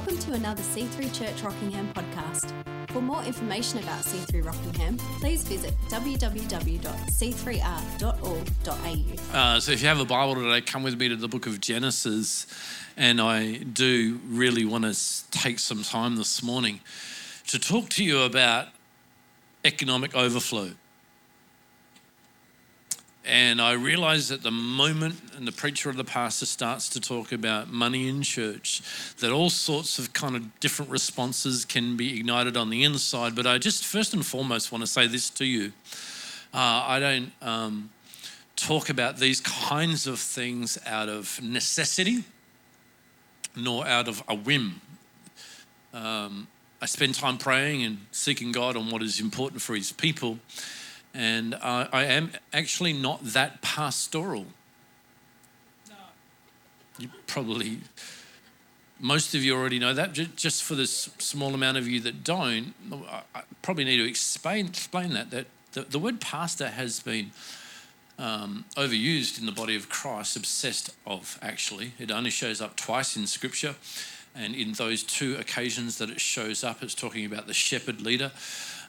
Welcome to another C3 Church Rockingham podcast. For more information about C3 Rockingham, please visit www.c3r.org.au. Uh, so if you have a Bible today, come with me to the book of Genesis. And I do really want to take some time this morning to talk to you about economic overflow. And I realize that the moment and the preacher or the pastor starts to talk about money in church, that all sorts of kind of different responses can be ignited on the inside. But I just first and foremost want to say this to you. Uh, I don't um, talk about these kinds of things out of necessity, nor out of a whim. Um, I spend time praying and seeking God on what is important for His people. And uh, I am actually not that pastoral. You probably, most of you already know that. Just for this small amount of you that don't, I probably need to explain, explain that. That the, the word pastor has been um, overused in the body of Christ, obsessed of actually. It only shows up twice in Scripture. And in those two occasions that it shows up, it's talking about the shepherd leader.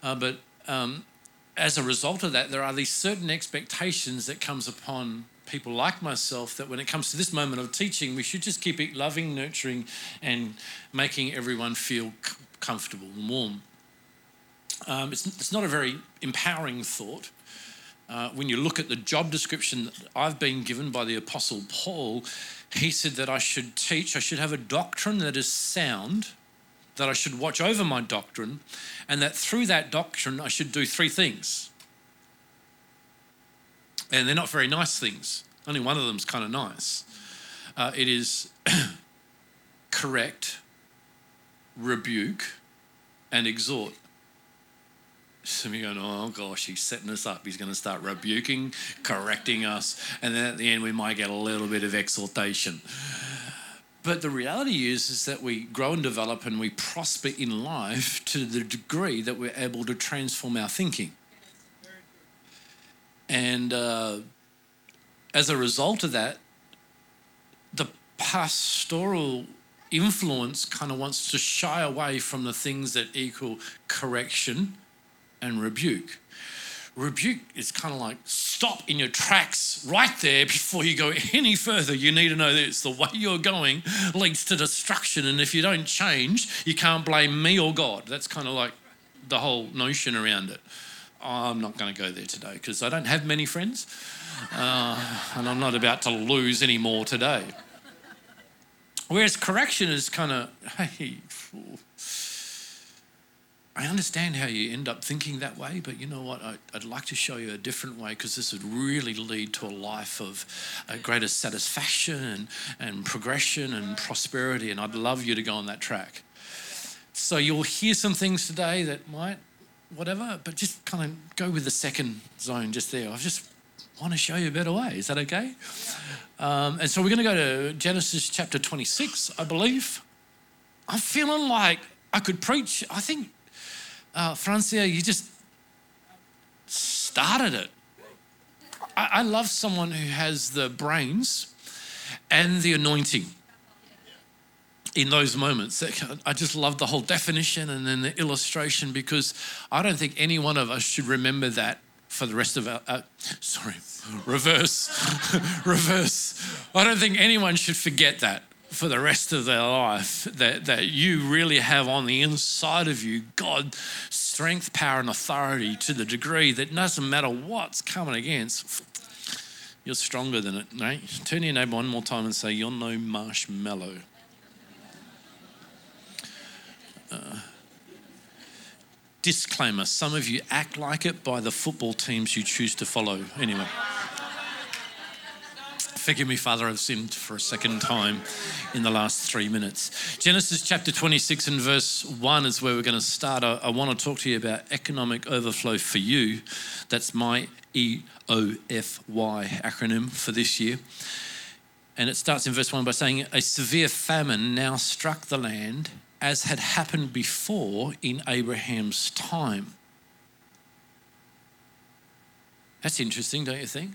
Uh, but um, as a result of that, there are these certain expectations that comes upon people like myself that when it comes to this moment of teaching, we should just keep it loving, nurturing, and making everyone feel comfortable and warm. Um, it's, it's not a very empowering thought. Uh, when you look at the job description that I've been given by the Apostle Paul, he said that I should teach, I should have a doctrine that is sound, that I should watch over my doctrine, and that through that doctrine I should do three things. And they're not very nice things. Only one of them's kind of nice. Uh, it is correct, rebuke, and exhort. Some of going, oh gosh, he's setting us up. He's going to start rebuking, correcting us, and then at the end we might get a little bit of exhortation. But the reality is, is that we grow and develop and we prosper in life to the degree that we're able to transform our thinking. And uh, as a result of that, the pastoral influence kind of wants to shy away from the things that equal correction and rebuke rebuke is kind of like stop in your tracks right there before you go any further. You need to know that it's the way you're going leads to destruction. And if you don't change, you can't blame me or God. That's kind of like the whole notion around it. I'm not going to go there today because I don't have many friends uh, and I'm not about to lose any more today. Whereas correction is kind of, hey, I understand how you end up thinking that way, but you know what? I, would like to show you a different way because this would really lead to a life of a greater satisfaction and, and progression and prosperity. And I'd love you to go on that track. So you'll hear some things today that might, whatever, but just kind of go with the second zone just there. I just want to show you a better way. Is that okay? Um, and so we're going to go to Genesis chapter 26, I believe. I'm feeling like I could preach, I think uh, Francia, you just started it. I, I love someone who has the brains and the anointing in those moments. I just love the whole definition and then the illustration because I don't think any one of us should remember that for the rest of our. Uh, sorry, reverse, reverse. I don't think anyone should forget that for the rest of their life that, that you really have on the inside of you God strength, power, and authority to the degree that doesn't matter what's coming against, you're stronger than it, right? Turn to your neighbor one more time and say, You're no marshmallow. Uh, disclaimer some of you act like it by the football teams you choose to follow. Anyway. Forgive me, Father, I've sinned for a second time in the last three minutes. Genesis chapter 26 and verse 1 is where we're going to start. I, I want to talk to you about economic overflow for you. That's my E O F Y acronym for this year. And it starts in verse 1 by saying, A severe famine now struck the land as had happened before in Abraham's time. That's interesting, don't you think?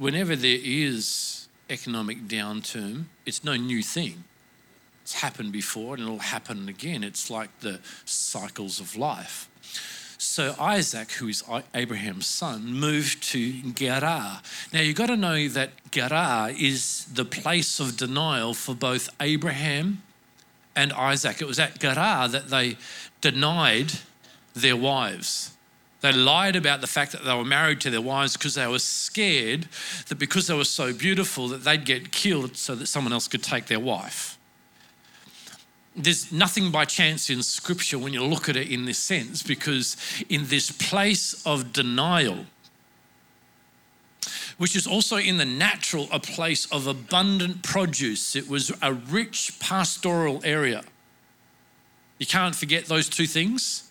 Whenever there is economic downturn, it's no new thing. It's happened before and it'll happen again. It's like the cycles of life. So Isaac, who is Abraham's son, moved to Gerar. Now you've got to know that Gerar is the place of denial for both Abraham and Isaac. It was at Gerar that they denied their wives. They lied about the fact that they were married to their wives because they were scared that because they were so beautiful that they'd get killed so that someone else could take their wife. There's nothing by chance in scripture when you look at it in this sense because in this place of denial, which is also in the natural a place of abundant produce. It was a rich pastoral area. You can't forget those two things.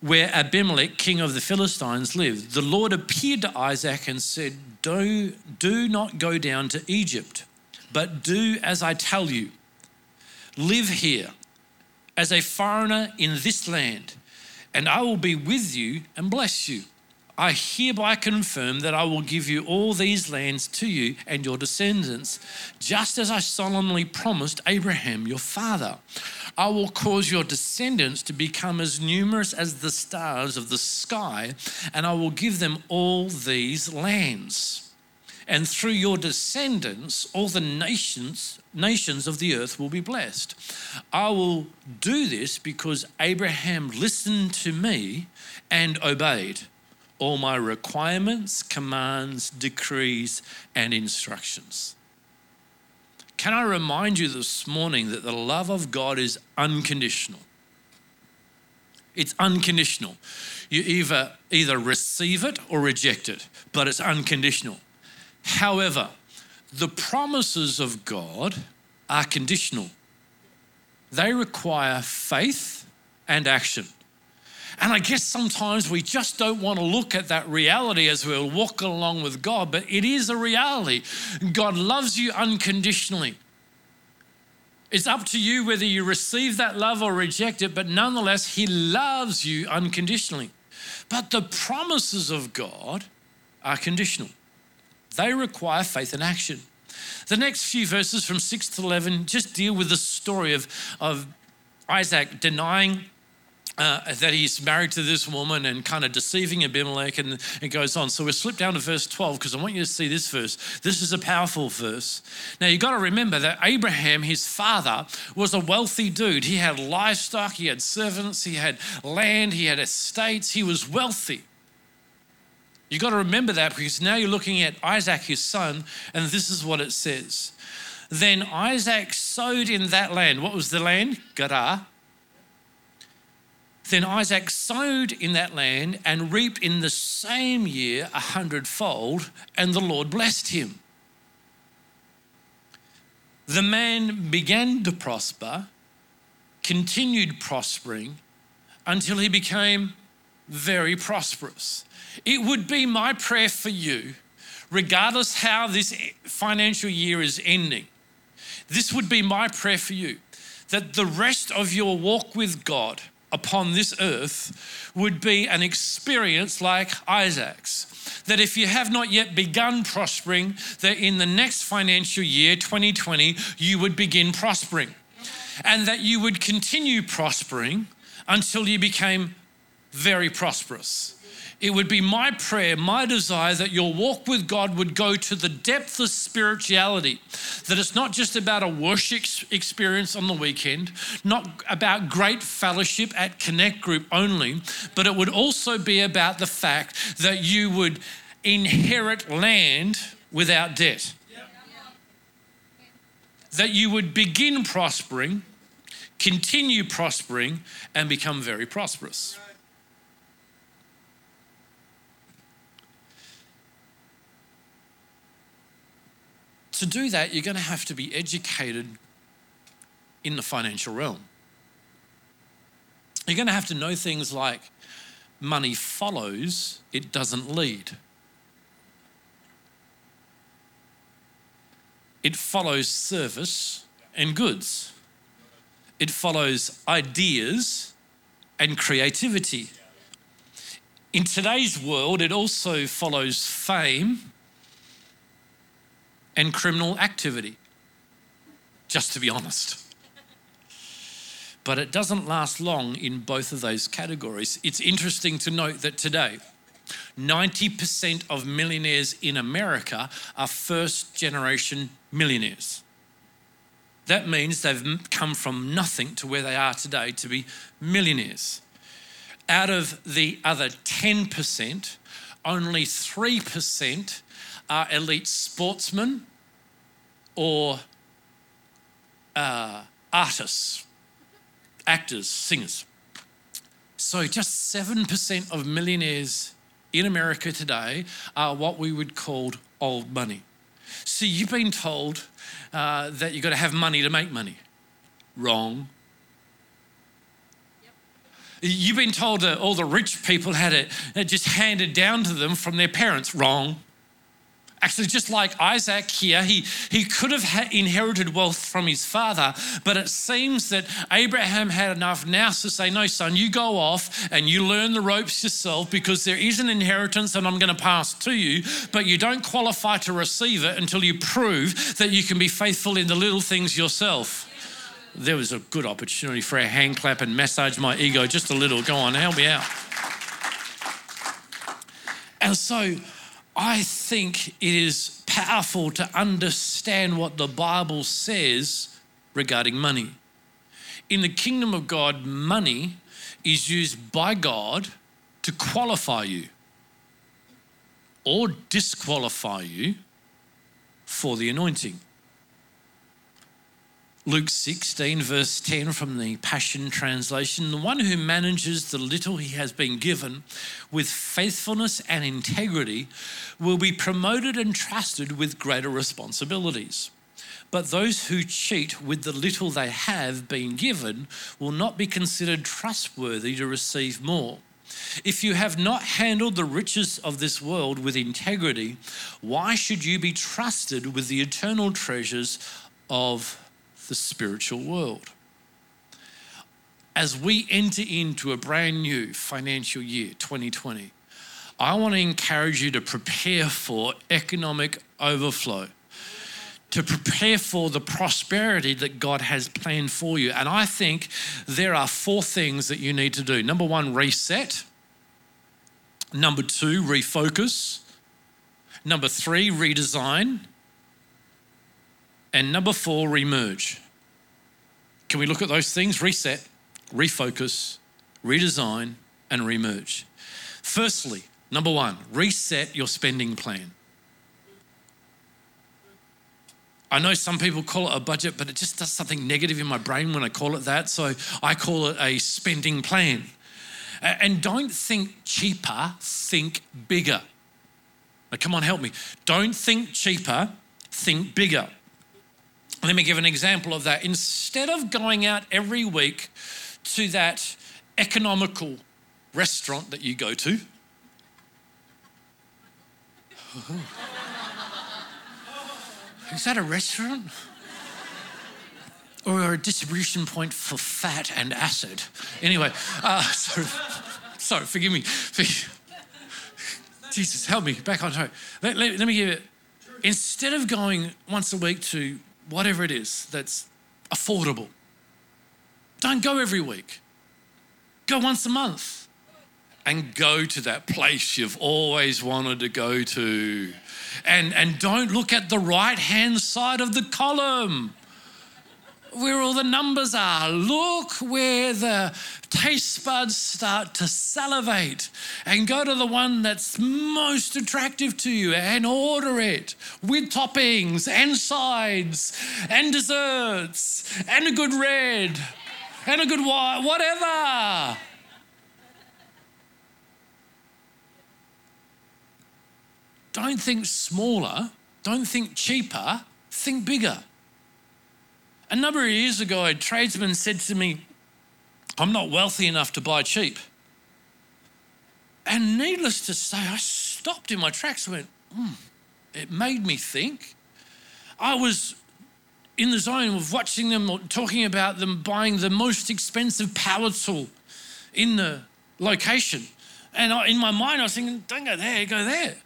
Where Abimelech, king of the Philistines, lived, the Lord appeared to Isaac and said, Do, do not go down to Egypt, but do as I tell you. Live here as a foreigner in this land, and I will be with you and bless you. I hereby confirm that I will give you all these lands to you and your descendants, just as I solemnly promised Abraham, your father. I will cause your descendants to become as numerous as the stars of the sky, and I will give them all these lands. And through your descendants, all the nations, nations of the earth will be blessed. I will do this because Abraham listened to me and obeyed all my requirements, commands, decrees, and instructions. Can I remind you this morning that the love of God is unconditional? It's unconditional. You either, either receive it or reject it, but it's unconditional. However, the promises of God are conditional, they require faith and action. And I guess sometimes we just don't want to look at that reality as we're walking along with God, but it is a reality. God loves you unconditionally. It's up to you whether you receive that love or reject it, but nonetheless, He loves you unconditionally. But the promises of God are conditional, they require faith and action. The next few verses from 6 to 11 just deal with the story of, of Isaac denying uh, that he's married to this woman and kind of deceiving Abimelech, and it goes on. So we slip down to verse 12 because I want you to see this verse. This is a powerful verse. Now you've got to remember that Abraham, his father, was a wealthy dude. He had livestock, he had servants, he had land, he had estates, he was wealthy. You've got to remember that because now you're looking at Isaac, his son, and this is what it says. Then Isaac sowed in that land. What was the land? Gerar then Isaac sowed in that land and reaped in the same year a hundredfold, and the Lord blessed him. The man began to prosper, continued prospering until he became very prosperous. It would be my prayer for you, regardless how this financial year is ending, this would be my prayer for you that the rest of your walk with God upon this earth would be an experience like Isaac's. That if you have not yet begun prospering, that in the next financial year, 2020, you would begin prospering. And that you would continue prospering until you became very prosperous. It would be my prayer, my desire that your walk with God would go to the depth of spirituality. That it's not just about a worship experience on the weekend, not about great fellowship at Connect Group only, but it would also be about the fact that you would inherit land without debt. That you would begin prospering, continue prospering, and become very prosperous. To do that, you're going to have to be educated in the financial realm. You're going to have to know things like money follows, it doesn't lead. It follows service and goods. It follows ideas and creativity. In today's world, it also follows fame and criminal activity. just to be honest. But it doesn't last long in both of those categories. It's interesting to note that today, 90% of millionaires in America are first generation millionaires. That means they've come from nothing to where they are today to be millionaires. Out of the other 10%, only 3% are elite sportsmen or uh, artists, actors, singers. So just 7% of millionaires in America today are what we would call old money. See, you've been told uh, that you've got to have money to make money. Wrong. You've been told that all the rich people had it just handed down to them from their parents. Wrong. Actually, just like Isaac here, he, he could have inherited wealth from his father, but it seems that Abraham had enough now to say, No, son, you go off and you learn the ropes yourself because there is an inheritance and I'm going to pass to you, but you don't qualify to receive it until you prove that you can be faithful in the little things yourself. There was a good opportunity for a hand clap and massage my ego just a little. Go on, help me out. And so, I think it is powerful to understand what the Bible says regarding money. In the kingdom of God, money is used by God to qualify you or disqualify you for the anointing. Luke 16, verse 10 from the Passion Translation The one who manages the little he has been given with faithfulness and integrity will be promoted and trusted with greater responsibilities. But those who cheat with the little they have been given will not be considered trustworthy to receive more. If you have not handled the riches of this world with integrity, why should you be trusted with the eternal treasures of the spiritual world. As we enter into a brand new financial year, 2020, I want to encourage you to prepare for economic overflow, to prepare for the prosperity that God has planned for you. And I think there are four things that you need to do. Number one, reset. Number two, refocus. Number three, redesign. And number four, remerge. Can we look at those things? Reset, refocus, redesign, and remerge. Firstly, number one, reset your spending plan. I know some people call it a budget, but it just does something negative in my brain when I call it that. So I call it a spending plan. And don't think cheaper, think bigger. Now, come on, help me. Don't think cheaper, think bigger. Let me give an example of that. Instead of going out every week to that economical restaurant that you go to, is that a restaurant? Or a distribution point for fat and acid? Anyway, uh, sorry, forgive me. Jesus, help me back on track. Let, let, let me give it. Instead of going once a week to whatever it is that's affordable. Don't go every week. Go once a month and go to that place you've always wanted to go to. And, and don't look at the right hand side of the column where all the numbers are. Look where the taste buds start to salivate and go to the one that's most attractive to you and order it with toppings and sides and desserts and a good red and a good white, whatever. Don't think smaller, don't think cheaper, think bigger. A number of years ago, a tradesman said to me, I'm not wealthy enough to buy cheap. And needless to say, I stopped in my tracks and went, hmm. It made me think. I was in the zone of watching them or talking about them buying the most expensive power tool in the location. And in my mind, I was thinking, don't go there, go there.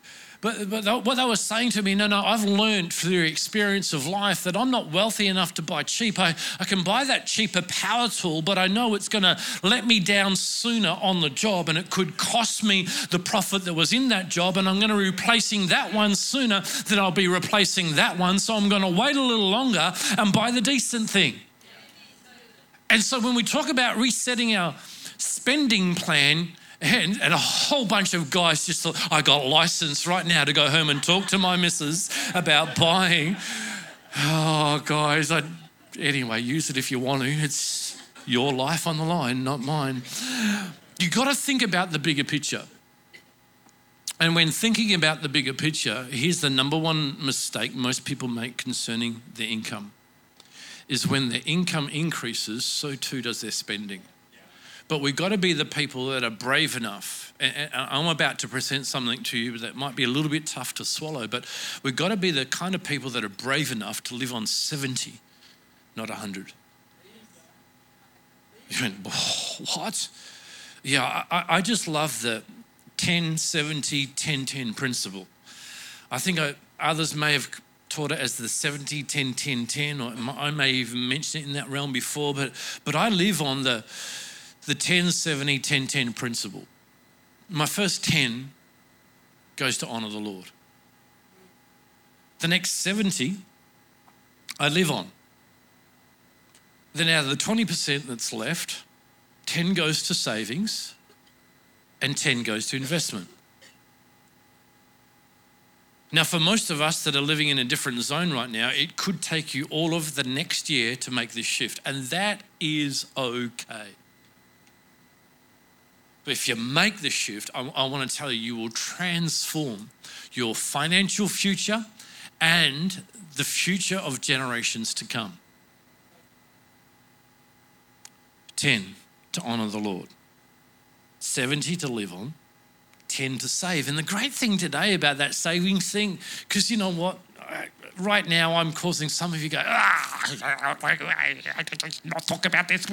But, but what they were saying to me, no, no, I've learned through experience of life that I'm not wealthy enough to buy cheap. I, I can buy that cheaper power tool, but I know it's going to let me down sooner on the job and it could cost me the profit that was in that job. And I'm going to be replacing that one sooner than I'll be replacing that one. So I'm going to wait a little longer and buy the decent thing. And so when we talk about resetting our spending plan, and, and a whole bunch of guys just thought, I got license right now to go home and talk to my missus about buying. Oh, guys, I, anyway, use it if you want to. It's your life on the line, not mine. You got to think about the bigger picture. And when thinking about the bigger picture, here's the number one mistake most people make concerning their income is when their income increases, so too does their spending. But we've got to be the people that are brave enough. And I'm about to present something to you that might be a little bit tough to swallow, but we've got to be the kind of people that are brave enough to live on 70, not 100. You went, what? Yeah, I, I just love the 10, 70, 10, 10 principle. I think I, others may have taught it as the 70, 10, 10, 10, or I may even mention it in that realm before, but, but I live on the the 10 70 10 10 principle. My first 10 goes to honor the Lord. The next 70 I live on. Then out of the 20% that's left, 10 goes to savings and 10 goes to investment. Now, for most of us that are living in a different zone right now, it could take you all of the next year to make this shift, and that is okay. But if you make the shift, I, I want to tell you, you will transform your financial future and the future of generations to come. 10 to honor the Lord, 70 to live on, 10 to save. And the great thing today about that savings thing, because you know what? Right now, I'm causing some of you go, ah, not talk about this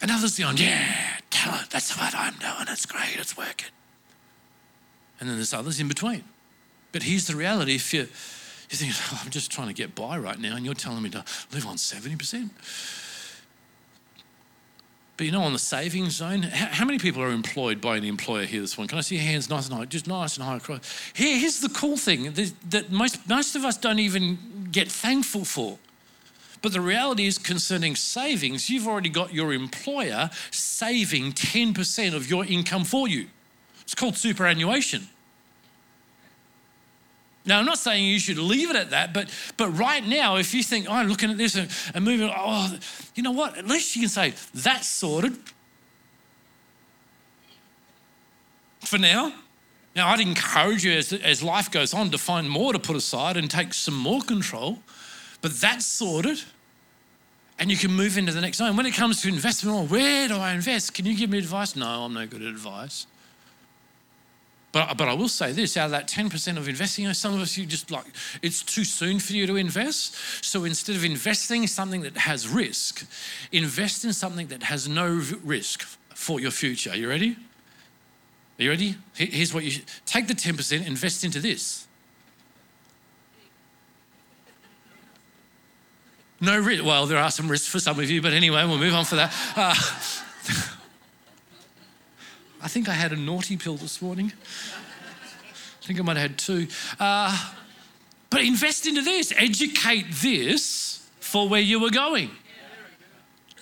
and others going, oh, yeah, tell it, that's what I'm doing, it's great, it's working. And then there's others in between. But here's the reality if you, you think, oh, I'm just trying to get by right now, and you're telling me to live on 70%. But you know, on the savings zone, how, many people are employed by an employer here this one? Can I see your hands nice and high? Just nice and high across. Here, here's the cool thing that most, most of us don't even get thankful for. But the reality is, concerning savings, you've already got your employer saving 10% of your income for you. It's called superannuation. Now, I'm not saying you should leave it at that, but, but right now, if you think, oh, I'm looking at this and, and moving, oh, you know what? At least you can say, that's sorted. For now. Now, I'd encourage you as, as life goes on to find more to put aside and take some more control. But that's sorted. And you can move into the next zone. When it comes to investment, well, where do I invest? Can you give me advice? No, I'm no good at advice. But, but I will say this out of that 10% of investing, you know, some of us, you just like, it's too soon for you to invest. So instead of investing in something that has risk, invest in something that has no risk for your future. Are you ready? Are you ready? Here's what you take the 10%, invest into this. No risk. Well, there are some risks for some of you, but anyway, we'll move on for that. Uh, I think I had a naughty pill this morning. I think I might have had two. Uh, but invest into this, educate this for where you were going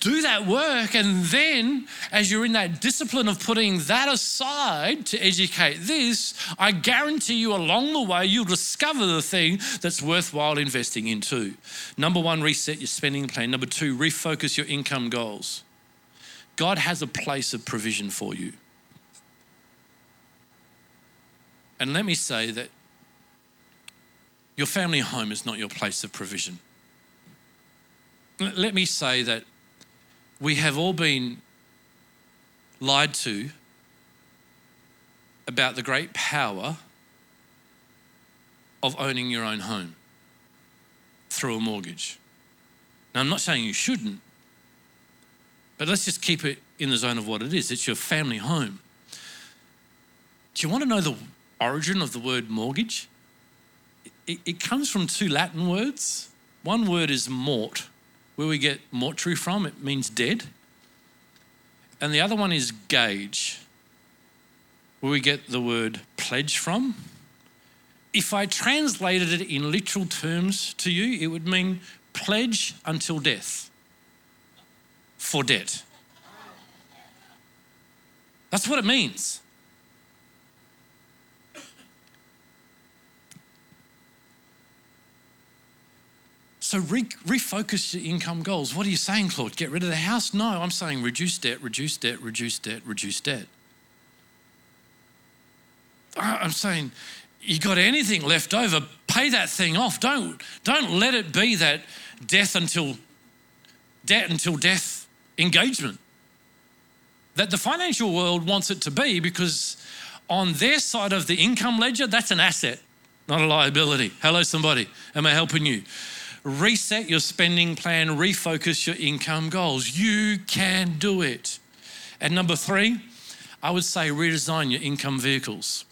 do that work. And then, as you're in that discipline of putting that aside to educate this, I guarantee you along the way, you'll discover the thing that's worthwhile investing into. Number one, reset your spending plan. Number two, refocus your income goals. God has a place of provision for you. And let me say that your family home is not your place of provision. Let me say that we have all been lied to about the great power of owning your own home through a mortgage. Now, I'm not saying you shouldn't, but let's just keep it in the zone of what it is it's your family home. Do you want to know the origin of the word mortgage? It, it comes from two Latin words. One word is mort, where we get mortuary from, it means dead. And the other one is gage, where we get the word pledge from. If I translated it in literal terms to you, it would mean pledge until death for debt. That's what it means. So re- refocus your income goals. What are you saying, Claude? Get rid of the house? No, I'm saying reduce debt, reduce debt, reduce debt, reduce debt. I'm saying you got anything left over, pay that thing off. Don't, don't let it be that death until debt until death engagement that the financial world wants it to be because on their side of the income ledger, that's an asset, not a liability. Hello, somebody. Am I helping you? Reset your spending plan, refocus your income goals. You can do it. And number three, I would say redesign your income vehicles.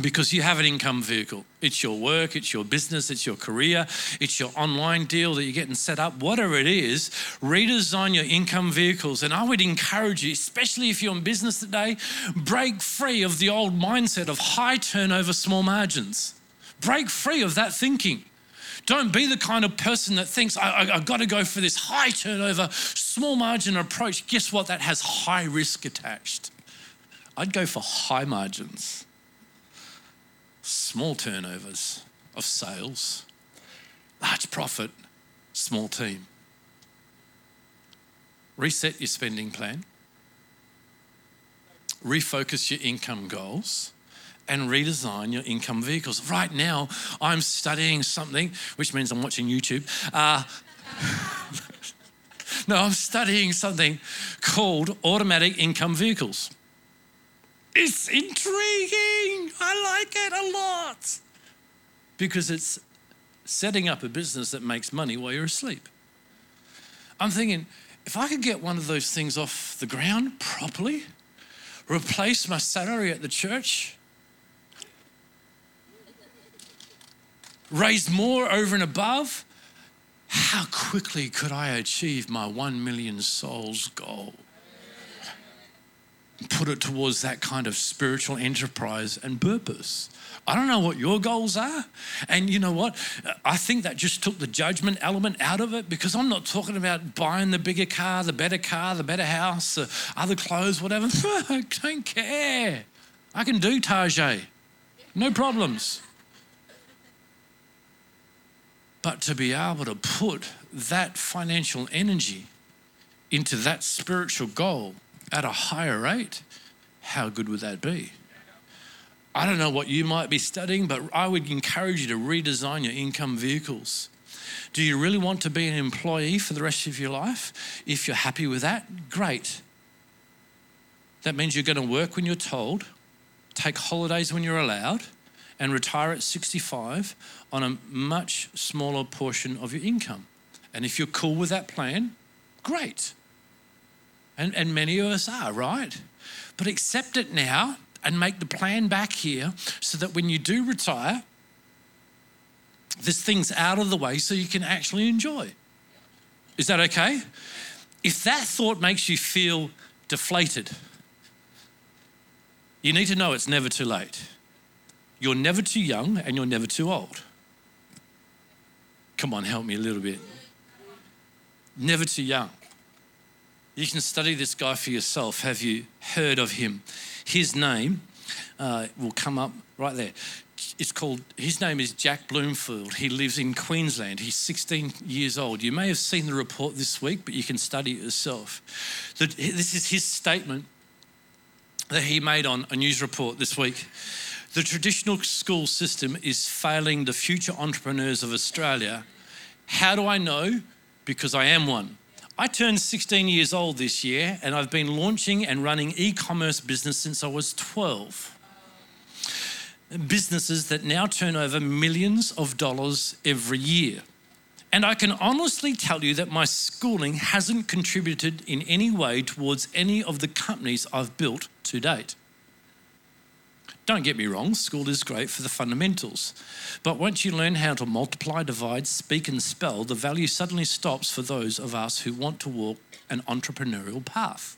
Because you have an income vehicle. It's your work, it's your business, it's your career, it's your online deal that you're getting set up, whatever it is, redesign your income vehicles. And I would encourage you, especially if you're in business today, break free of the old mindset of high turnover, small margins. Break free of that thinking. Don't be the kind of person that thinks, I, have got to go for this high turnover, small margin approach. Guess what? That has high risk attached. I'd go for high margins, small turnovers of sales, large profit, small team. Reset your spending plan, refocus your income goals and redesign your income vehicles. Right now, I'm studying something, which means I'm watching YouTube. Uh, no, I'm studying something called automatic income vehicles. It's intriguing. I like it a lot because it's setting up a business that makes money while you're asleep. I'm thinking, if I could get one of those things off the ground properly, replace my salary at the church, raised more over and above, how quickly could I achieve my 1 million souls goal? Put it towards that kind of spiritual enterprise and purpose. I don't know what your goals are. And you know what? I think that just took the judgment element out of it because I'm not talking about buying the bigger car, the better car, the better house, the other clothes, whatever. I don't care. I can do Tajay. No problems. But to be able to put that financial energy into that spiritual goal at a higher rate, how good would that be? I don't know what you might be studying, but I would encourage you to redesign your income vehicles. Do you really want to be an employee for the rest of your life? If you're happy with that, great. That means you're going to work when you're told, take holidays when you're allowed, and retire at 65 on a much smaller portion of your income. And if you're cool with that plan, great. And, and many of us are, right? But accept it now and make the plan back here so that when you do retire, this thing's out of the way so you can actually enjoy. Is that okay? If that thought makes you feel deflated, you need to know it's never too late. You're never too young and you're never too old. Come on, help me a little bit. Never too young. You can study this guy for yourself. Have you heard of him? His name uh, will come up right there. It's called, his name is Jack Bloomfield. He lives in Queensland. He's 16 years old. You may have seen the report this week, but you can study it yourself. This is his statement that he made on a news report this week. The traditional school system is failing the future entrepreneurs of Australia. How do I know? Because I am one. I turned 16 years old this year and I've been launching and running e commerce business since I was 12. Businesses that now turn over millions of dollars every year. And I can honestly tell you that my schooling hasn't contributed in any way towards any of the companies I've built to date. Don't get me wrong, school is great for the fundamentals. But once you learn how to multiply, divide, speak, and spell, the value suddenly stops for those of us who want to walk an entrepreneurial path.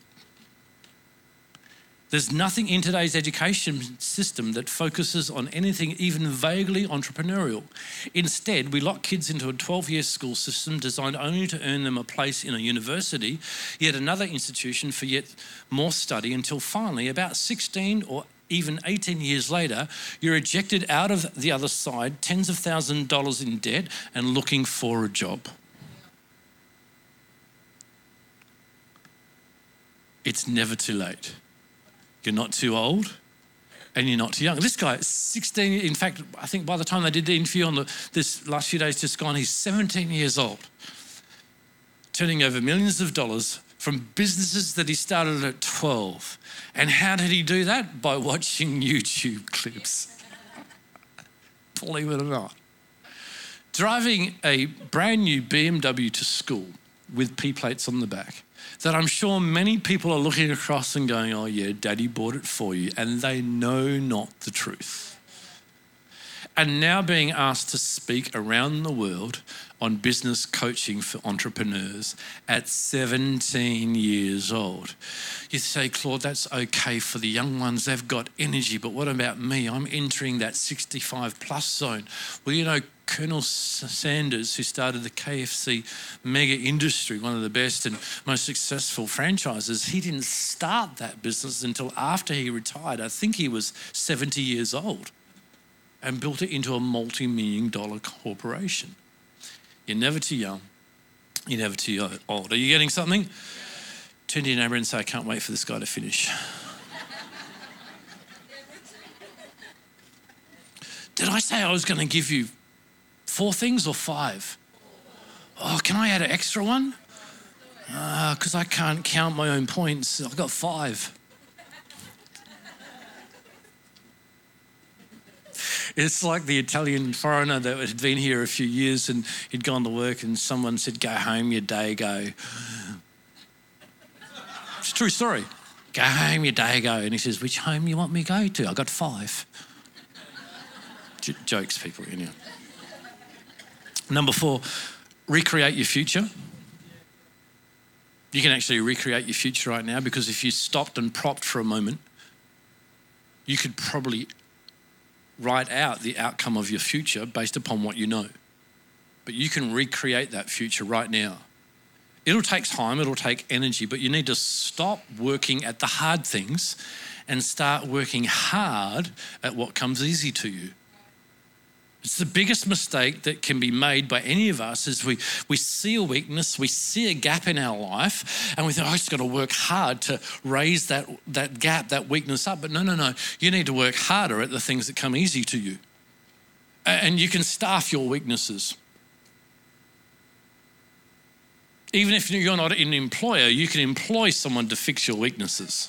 There's nothing in today's education system that focuses on anything even vaguely entrepreneurial. Instead, we lock kids into a 12 year school system designed only to earn them a place in a university, yet another institution for yet more study until finally, about 16 or even 18 years later, you're ejected out of the other side, tens of thousands of dollars in debt, and looking for a job. It's never too late. You're not too old and you're not too young. This guy, 16, in fact, I think by the time they did the interview on the, this last few days just gone, he's 17 years old, turning over millions of dollars from businesses that he started at 12. And how did he do that? By watching YouTube clips. Believe it or not. Driving a brand new BMW to school with P plates on the back that I'm sure many people are looking across and going, oh, yeah, daddy bought it for you. And they know not the truth. And now being asked to speak around the world on business coaching for entrepreneurs at 17 years old. You say, Claude, that's okay for the young ones. They've got energy. But what about me? I'm entering that 65 plus zone. Well, you know, Colonel Sanders, who started the KFC mega industry, one of the best and most successful franchises, he didn't start that business until after he retired. I think he was 70 years old and built it into a multi million dollar corporation. You're never too young. You're never too old. Are you getting something? Turn to your neighbor and say, I can't wait for this guy to finish. Did I say I was going to give you four things or five? Oh, can I add an extra one? Because uh, I can't count my own points. I've got five. It's like the Italian foreigner that had been here a few years and he'd gone to work and someone said, Go home, your day go. It's a true story. Go home, your day go. And he says, Which home you want me to go to? I got five. J- jokes, people, you know. Number four, recreate your future. You can actually recreate your future right now because if you stopped and propped for a moment, you could probably write out the outcome of your future based upon what you know. But you can recreate that future right now. It'll take time, it'll take energy, but you need to stop working at the hard things and start working hard at what comes easy to you. It's the biggest mistake that can be made by any of us is we, we see a weakness, we see a gap in our life, and we think, oh, I just got to work hard to raise that, that gap, that weakness up. But no, no, no. You need to work harder at the things that come easy to you. And you can staff your weaknesses. Even if you're not an employer, you can employ someone to fix your weaknesses.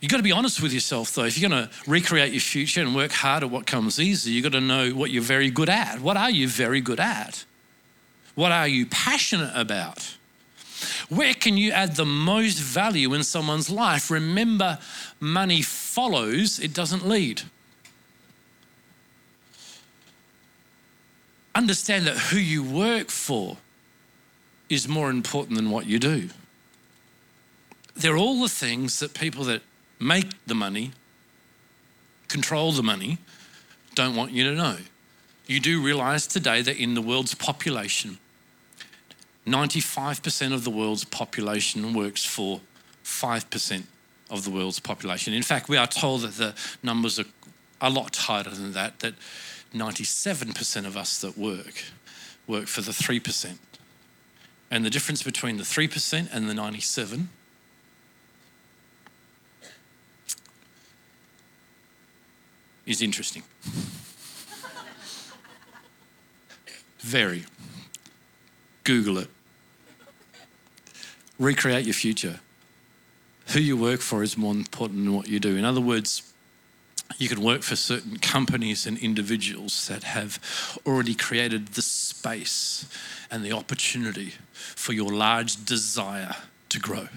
You've got to be honest with yourself, though. If you're going to recreate your future and work hard at what comes easy, you've got to know what you're very good at. What are you very good at? What are you passionate about? Where can you add the most value in someone's life? Remember, money follows, it doesn't lead. Understand that who you work for is more important than what you do. They're all the things that people that make the money, control the money, don't want you to know. You do realize today that in the world's population, 95% of the world's population works for 5% of the world's population. In fact, we are told that the numbers are a lot tighter than that, that 97% of us that work work for the 3%. And the difference between the 3% and the 97 is interesting. Very. Google it. Recreate your future. Who you work for is more important than what you do. In other words, you can work for certain companies and individuals that have already created the space and the opportunity for your large desire to grow.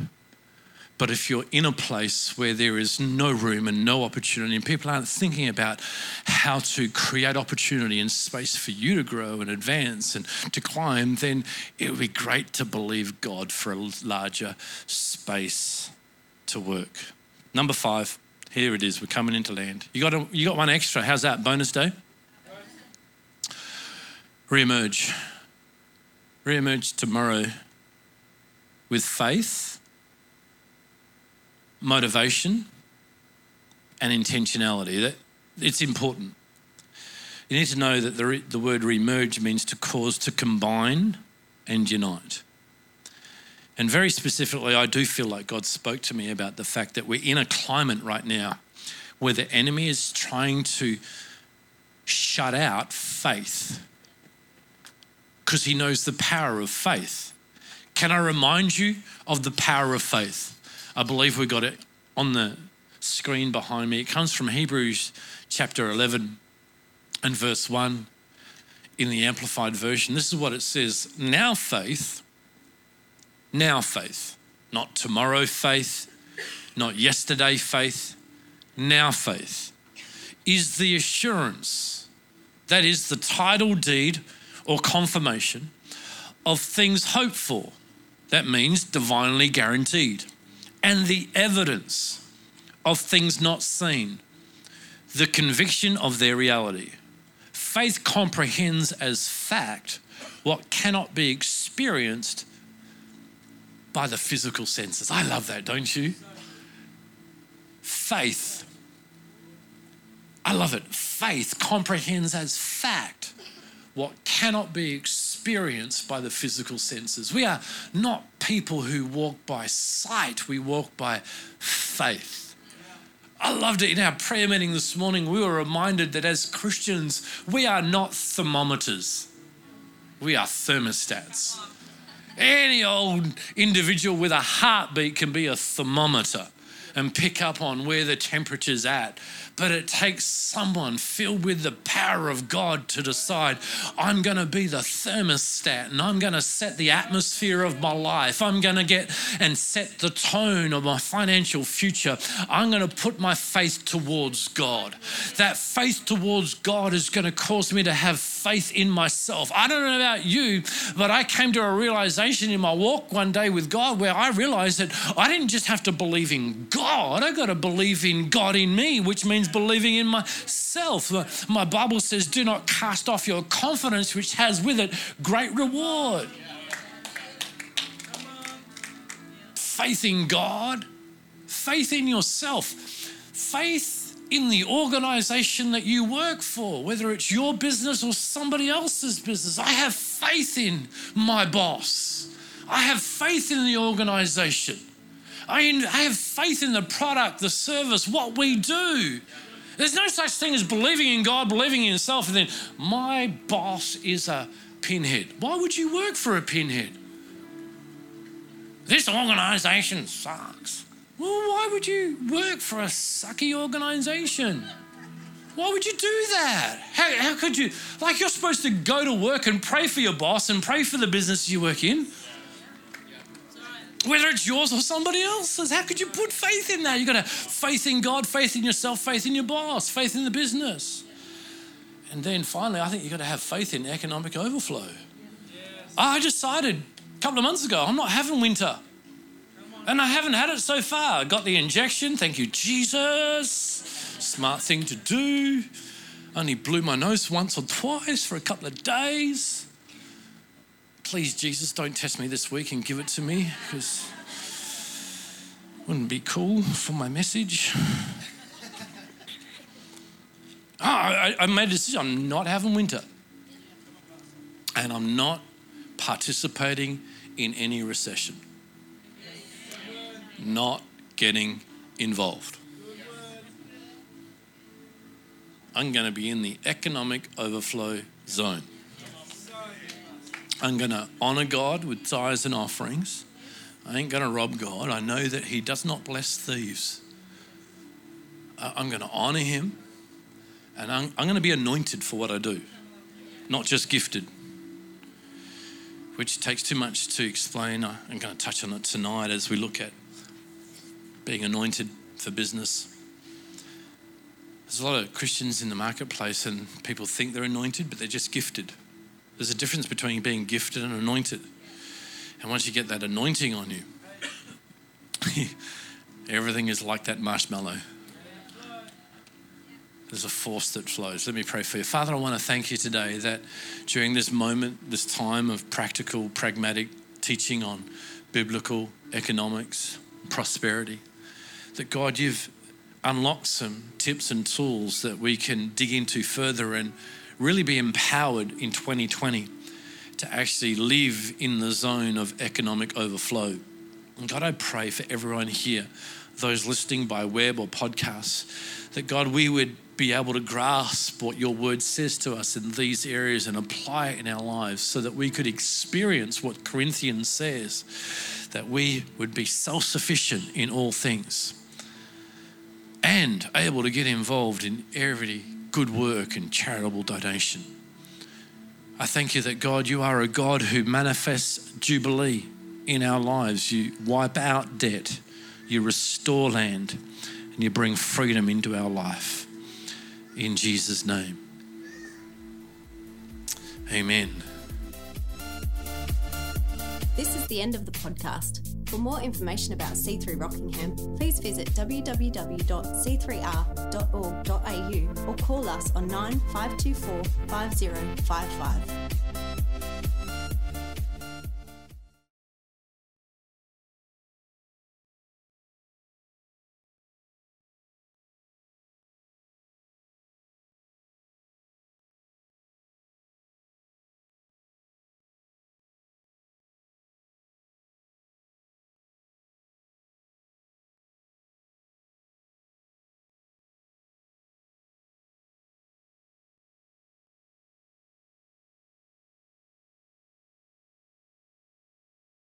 But if you're in a place where there is no room and no opportunity, and people aren't thinking about how to create opportunity and space for you to grow and advance and to climb, then it would be great to believe God for a larger space to work. Number five, here it is. We're coming into land. You got a, you got one extra. How's that? Bonus day. Reemerge. Reemerge tomorrow with faith, motivation, and intentionality. That it's important. You need to know that the, the word remerge means to cause to combine and unite. And very specifically, I do feel like God spoke to me about the fact that we're in a climate right now where the enemy is trying to shut out faith because he knows the power of faith. Can I remind you of the power of faith? I believe we got it on the screen behind me. It comes from Hebrews chapter 11 and verse 1 in the Amplified Version. This is what it says Now faith now faith, not tomorrow faith, not yesterday faith, now faith, is the assurance, that is the title deed or confirmation of things hoped for. That means divinely guaranteed. And the evidence of things not seen, the conviction of their reality. Faith comprehends as fact what cannot be experienced by the physical senses. I love that, don't you? Faith. I love it. Faith comprehends as fact what cannot be experienced by the physical senses. We are not people who walk by sight, we walk by faith. I loved it in our prayer meeting this morning. We were reminded that as Christians, we are not thermometers, we are thermostats. Any old individual with a heartbeat can be a thermometer and pick up on where the temperature's at but it takes someone filled with the power of God to decide, I'm going to be the thermostat and I'm going to set the atmosphere of my life. I'm going to get and set the tone of my financial future. I'm going to put my faith towards God. That faith towards God is going to cause me to have faith in myself. I don't know about you, but I came to a realization in my walk one day with God where I realized that I didn't just have to believe in God, I got to believe in God in me, which means means believing in myself. My Bible says, do not cast off your confidence, which has with it great reward. Faith in God, faith in yourself, faith in the organization that you work for, whether it's your business or somebody else's business. I have faith in my boss. I have faith in the organization. I have faith in the product, the service, what we do. There's no such thing as believing in God, believing in yourself, and then my boss is a pinhead. Why would you work for a pinhead? This organization sucks. Well, why would you work for a sucky organization? Why would you do that? How, how could you? Like, you're supposed to go to work and pray for your boss and pray for the business you work in whether it's yours or somebody else's. How could you put faith in that? You've got to faith in God, faith in yourself, faith in your boss, faith in the business. And then finally, I think you've got to have faith in economic overflow. I decided a couple of months ago, I'm not having winter. And I haven't had it so far. I got the injection, thank you, Jesus. Smart thing to do. Only blew my nose once or twice for a couple of days please, Jesus, don't test me this week and give it to me because wouldn't be cool for my message. oh, I, I made a decision. I'm not having winter. And I'm not participating in any recession. Not getting involved. I'm going to be in the economic overflow zone. I'm going to honor God with tithes and offerings. I ain't going to rob God. I know that He does not bless thieves. Uh, I'm going to honor Him and I'm, I'm going to be anointed for what I do, not just gifted, which takes too much to explain. I'm going to touch on it tonight as we look at being anointed for business. There's a lot of Christians in the marketplace, and people think they're anointed, but they're just gifted. There's a difference between being gifted and anointed. And once you get that anointing on you, everything is like that marshmallow. There's a force that flows. Let me pray for you. Father, I want to thank you today that during this moment, this time of practical, pragmatic teaching on biblical economics, prosperity, that God, you've unlocked some tips and tools that we can dig into further and really be empowered in 2020 to actually live in the zone of economic overflow. And God, I pray for everyone here, those listening by web or podcasts, that God, we would be able to grasp what your word says to us in these areas and apply it in our lives so that we could experience what Corinthians says that we would be self sufficient in all things and able to get involved in every good work and charitable donation. I thank you that God, you are a God who manifests jubilee in our lives. You wipe out debt, you restore land, and you bring freedom into our life in Jesus' name. Amen. This is the end of the podcast. For more information about C3 Rockingham, please visit www.c3r.org.au or call us on 9524 5055.